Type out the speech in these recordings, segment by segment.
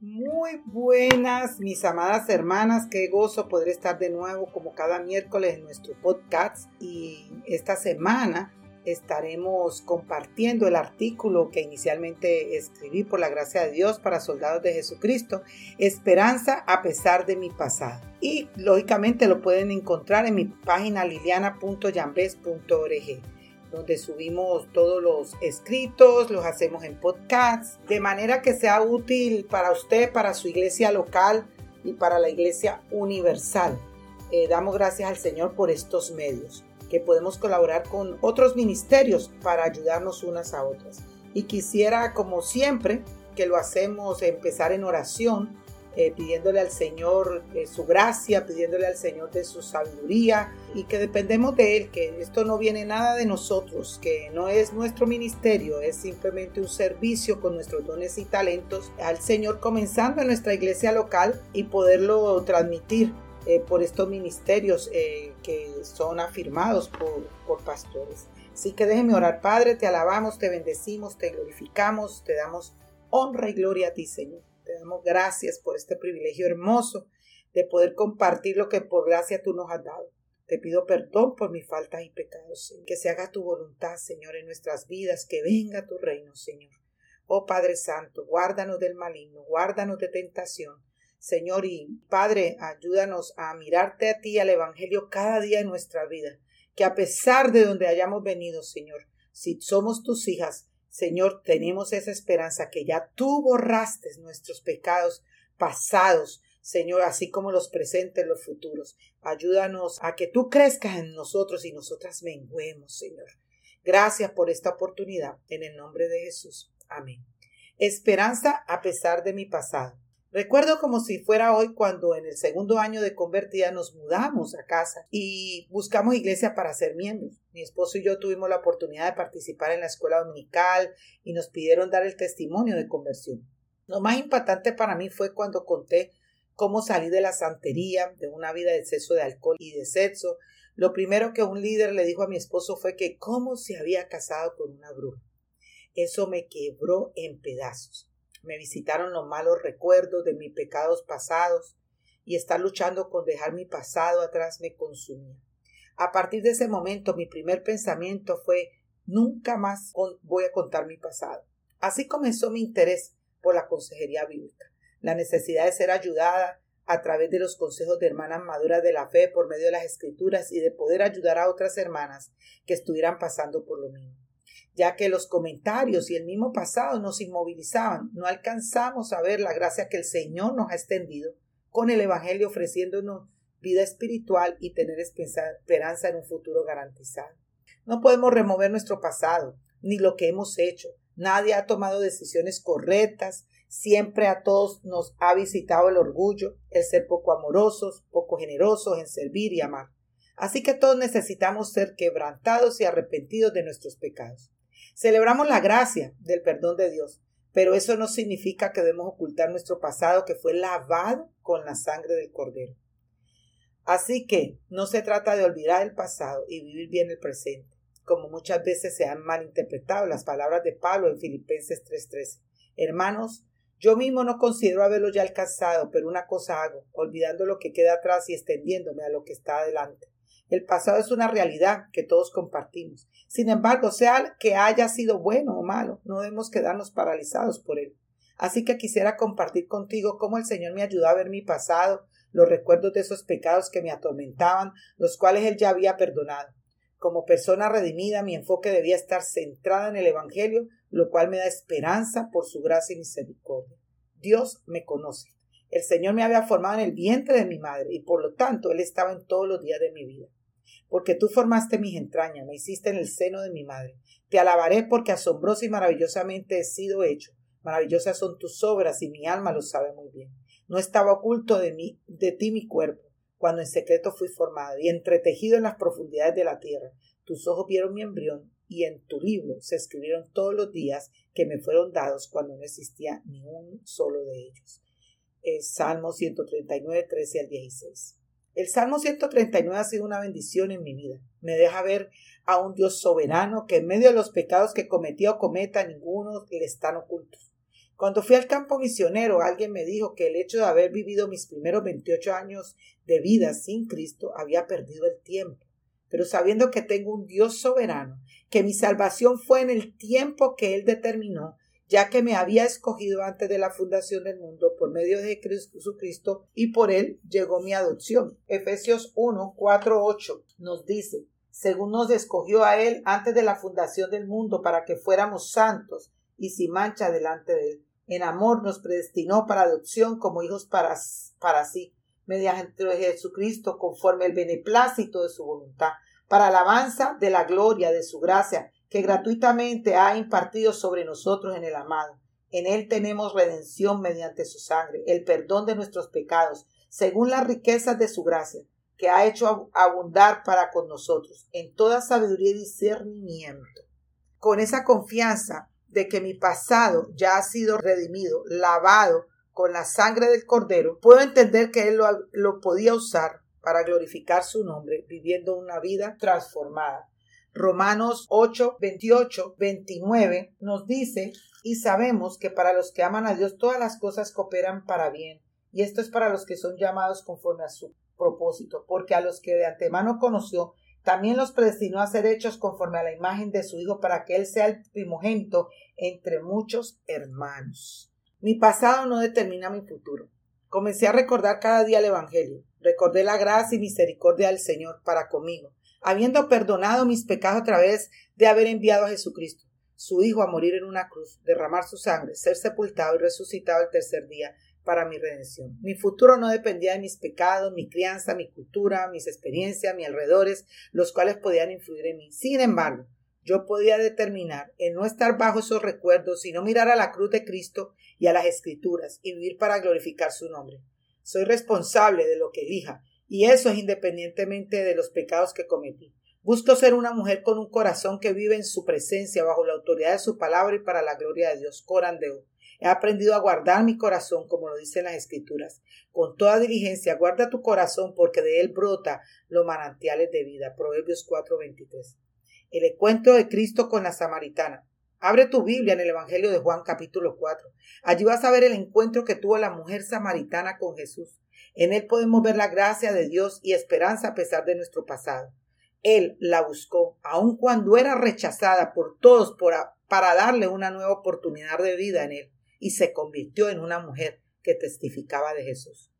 Muy buenas, mis amadas hermanas, qué gozo poder estar de nuevo como cada miércoles en nuestro podcast y esta semana estaremos compartiendo el artículo que inicialmente escribí por la gracia de Dios para soldados de Jesucristo, Esperanza a pesar de mi pasado. Y lógicamente lo pueden encontrar en mi página liliana.yambes.org donde subimos todos los escritos, los hacemos en podcast, de manera que sea útil para usted, para su iglesia local y para la iglesia universal. Eh, damos gracias al Señor por estos medios, que podemos colaborar con otros ministerios para ayudarnos unas a otras. Y quisiera, como siempre, que lo hacemos, empezar en oración eh, pidiéndole al Señor de su gracia, pidiéndole al Señor de su sabiduría y que dependemos de Él, que esto no viene nada de nosotros, que no es nuestro ministerio, es simplemente un servicio con nuestros dones y talentos al Señor comenzando en nuestra iglesia local y poderlo transmitir eh, por estos ministerios eh, que son afirmados por, por pastores. Así que déjeme orar, Padre, te alabamos, te bendecimos, te glorificamos, te damos honra y gloria a ti, Señor. Te damos gracias por este privilegio hermoso de poder compartir lo que por gracia tú nos has dado. Te pido perdón por mis faltas y pecados, Que se haga tu voluntad, Señor, en nuestras vidas, que venga tu reino, Señor. Oh Padre Santo, guárdanos del maligno, guárdanos de tentación. Señor y Padre, ayúdanos a mirarte a ti, al Evangelio, cada día en nuestra vida. Que a pesar de donde hayamos venido, Señor, si somos tus hijas, Señor, tenemos esa esperanza que ya tú borraste nuestros pecados pasados, Señor, así como los presentes, los futuros. Ayúdanos a que tú crezcas en nosotros y nosotras menguemos, Señor. Gracias por esta oportunidad. En el nombre de Jesús. Amén. Esperanza a pesar de mi pasado. Recuerdo como si fuera hoy cuando en el segundo año de convertida nos mudamos a casa y buscamos iglesia para ser miembros. Mi esposo y yo tuvimos la oportunidad de participar en la escuela dominical y nos pidieron dar el testimonio de conversión. Lo más impactante para mí fue cuando conté cómo salí de la santería, de una vida de exceso de alcohol y de sexo. Lo primero que un líder le dijo a mi esposo fue que cómo se había casado con una bruja. Eso me quebró en pedazos. Me visitaron los malos recuerdos de mis pecados pasados y estar luchando con dejar mi pasado atrás me consumía. A partir de ese momento mi primer pensamiento fue nunca más voy a contar mi pasado. Así comenzó mi interés por la consejería bíblica, la necesidad de ser ayudada a través de los consejos de hermanas maduras de la fe por medio de las escrituras y de poder ayudar a otras hermanas que estuvieran pasando por lo mismo ya que los comentarios y el mismo pasado nos inmovilizaban, no alcanzamos a ver la gracia que el Señor nos ha extendido con el Evangelio ofreciéndonos vida espiritual y tener esperanza en un futuro garantizado. No podemos remover nuestro pasado, ni lo que hemos hecho. Nadie ha tomado decisiones correctas, siempre a todos nos ha visitado el orgullo, el ser poco amorosos, poco generosos en servir y amar. Así que todos necesitamos ser quebrantados y arrepentidos de nuestros pecados. Celebramos la gracia del perdón de Dios, pero eso no significa que debemos ocultar nuestro pasado que fue lavado con la sangre del Cordero. Así que no se trata de olvidar el pasado y vivir bien el presente, como muchas veces se han malinterpretado las palabras de Pablo en Filipenses 3:13. Hermanos, yo mismo no considero haberlo ya alcanzado, pero una cosa hago, olvidando lo que queda atrás y extendiéndome a lo que está adelante. El pasado es una realidad que todos compartimos. Sin embargo, sea que haya sido bueno o malo, no debemos quedarnos paralizados por él. Así que quisiera compartir contigo cómo el Señor me ayudó a ver mi pasado, los recuerdos de esos pecados que me atormentaban, los cuales Él ya había perdonado. Como persona redimida, mi enfoque debía estar centrado en el Evangelio, lo cual me da esperanza por su gracia y misericordia. Dios me conoce. El Señor me había formado en el vientre de mi madre y por lo tanto Él estaba en todos los días de mi vida porque tú formaste mis entrañas, me hiciste en el seno de mi madre. Te alabaré porque asombrosa y maravillosamente he sido hecho. Maravillosas son tus obras y mi alma lo sabe muy bien. No estaba oculto de mí, de ti mi cuerpo, cuando en secreto fui formado y entretejido en las profundidades de la tierra. Tus ojos vieron mi embrión y en tu libro se escribieron todos los días que me fueron dados cuando no existía ni un solo de ellos. Salmo 139, 13 al 16. El Salmo 139 ha sido una bendición en mi vida. Me deja ver a un Dios soberano que en medio de los pecados que cometía o cometa ninguno le están ocultos. Cuando fui al campo misionero, alguien me dijo que el hecho de haber vivido mis primeros 28 años de vida sin Cristo había perdido el tiempo. Pero sabiendo que tengo un Dios soberano, que mi salvación fue en el tiempo que Él determinó, ya que me había escogido antes de la fundación del mundo por medio de Jesucristo y por Él llegó mi adopción. Efesios 1, 4, 8 nos dice, según nos escogió a Él antes de la fundación del mundo para que fuéramos santos y sin mancha delante de Él en amor nos predestinó para adopción como hijos para, para sí, mediante Jesucristo, conforme el beneplácito de su voluntad, para alabanza de la gloria de su gracia, que gratuitamente ha impartido sobre nosotros en el amado. En él tenemos redención mediante su sangre, el perdón de nuestros pecados, según las riquezas de su gracia, que ha hecho abundar para con nosotros, en toda sabiduría y discernimiento. Con esa confianza de que mi pasado ya ha sido redimido, lavado con la sangre del cordero, puedo entender que Él lo, podía usar para glorificar su nombre, viviendo una vida transformada. Romanos 8, 28, 29 nos dice, y sabemos que para los que aman a Dios todas las cosas cooperan para bien, y esto es para los que son llamados conforme a su propósito, porque a los que de antemano conoció, también los predestinó a ser hechos conforme a la imagen de su Hijo para que Él sea el primogénito entre muchos hermanos. Mi pasado no determina mi futuro. Comencé a recordar cada día el Evangelio. Recordé la gracia y misericordia del Señor para conmigo, habiendo perdonado mis pecados a través de haber enviado a Jesucristo, su Hijo, a morir en una cruz, derramar su sangre, ser sepultado y resucitado el tercer día para mi redención. Mi futuro no dependía de mis pecados, mi crianza, mi cultura, mis experiencias, mis alrededores, los cuales podían influir en mí. Sin embargo, yo podía determinar en no estar bajo esos recuerdos, sino mirar a la cruz de Cristo y a las escrituras y vivir para glorificar su nombre. Soy responsable de lo que elija, y eso es independientemente de los pecados que cometí. Busco ser una mujer con un corazón que vive en su presencia bajo la autoridad de su palabra y para la gloria de Dios. Corandeo. He aprendido a guardar mi corazón, como lo dicen las Escrituras. Con toda diligencia, guarda tu corazón, porque de él brota los manantiales de vida. Proverbios 4:23. El encuentro de Cristo con la samaritana. Abre tu Biblia en el Evangelio de Juan capítulo 4. Allí vas a ver el encuentro que tuvo la mujer samaritana con Jesús. En él podemos ver la gracia de Dios y esperanza a pesar de nuestro pasado. Él la buscó, aun cuando era rechazada por todos para darle una nueva oportunidad de vida en él y se convirtió en una mujer que testificaba de Jesús.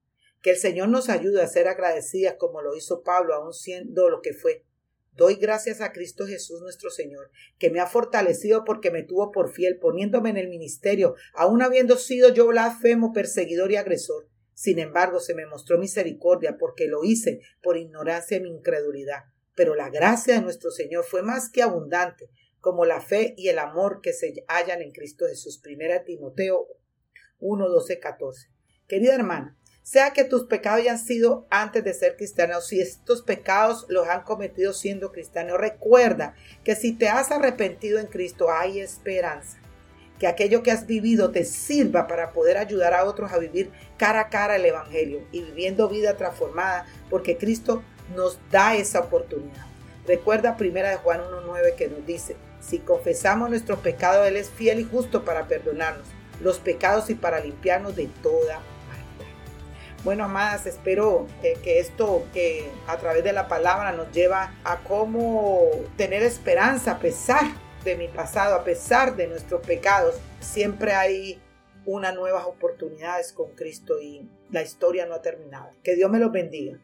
Que el Señor nos ayude a ser agradecidas como lo hizo Pablo, aun siendo lo que fue. Doy gracias a Cristo Jesús nuestro Señor, que me ha fortalecido porque me tuvo por fiel, poniéndome en el ministerio, aun habiendo sido yo blasfemo, perseguidor y agresor. Sin embargo, se me mostró misericordia porque lo hice por ignorancia y mi incredulidad. Pero la gracia de nuestro Señor fue más que abundante, como la fe y el amor que se hallan en Cristo Jesús. Primera Timoteo 1, 12, 14. Querida hermana, sea que tus pecados hayan sido antes de ser cristiano, si estos pecados los han cometido siendo cristiano, recuerda que si te has arrepentido en Cristo hay esperanza. Que aquello que has vivido te sirva para poder ayudar a otros a vivir cara a cara el Evangelio y viviendo vida transformada, porque Cristo nos da esa oportunidad. Recuerda primera de Juan 1.9 que nos dice, si confesamos nuestros pecados, Él es fiel y justo para perdonarnos los pecados y para limpiarnos de toda maldad. Bueno, amadas, espero que esto que a través de la palabra nos lleva a cómo tener esperanza a pesar de mi pasado, a pesar de nuestros pecados. Siempre hay unas nuevas oportunidades con Cristo y la historia no ha terminado. Que Dios me los bendiga.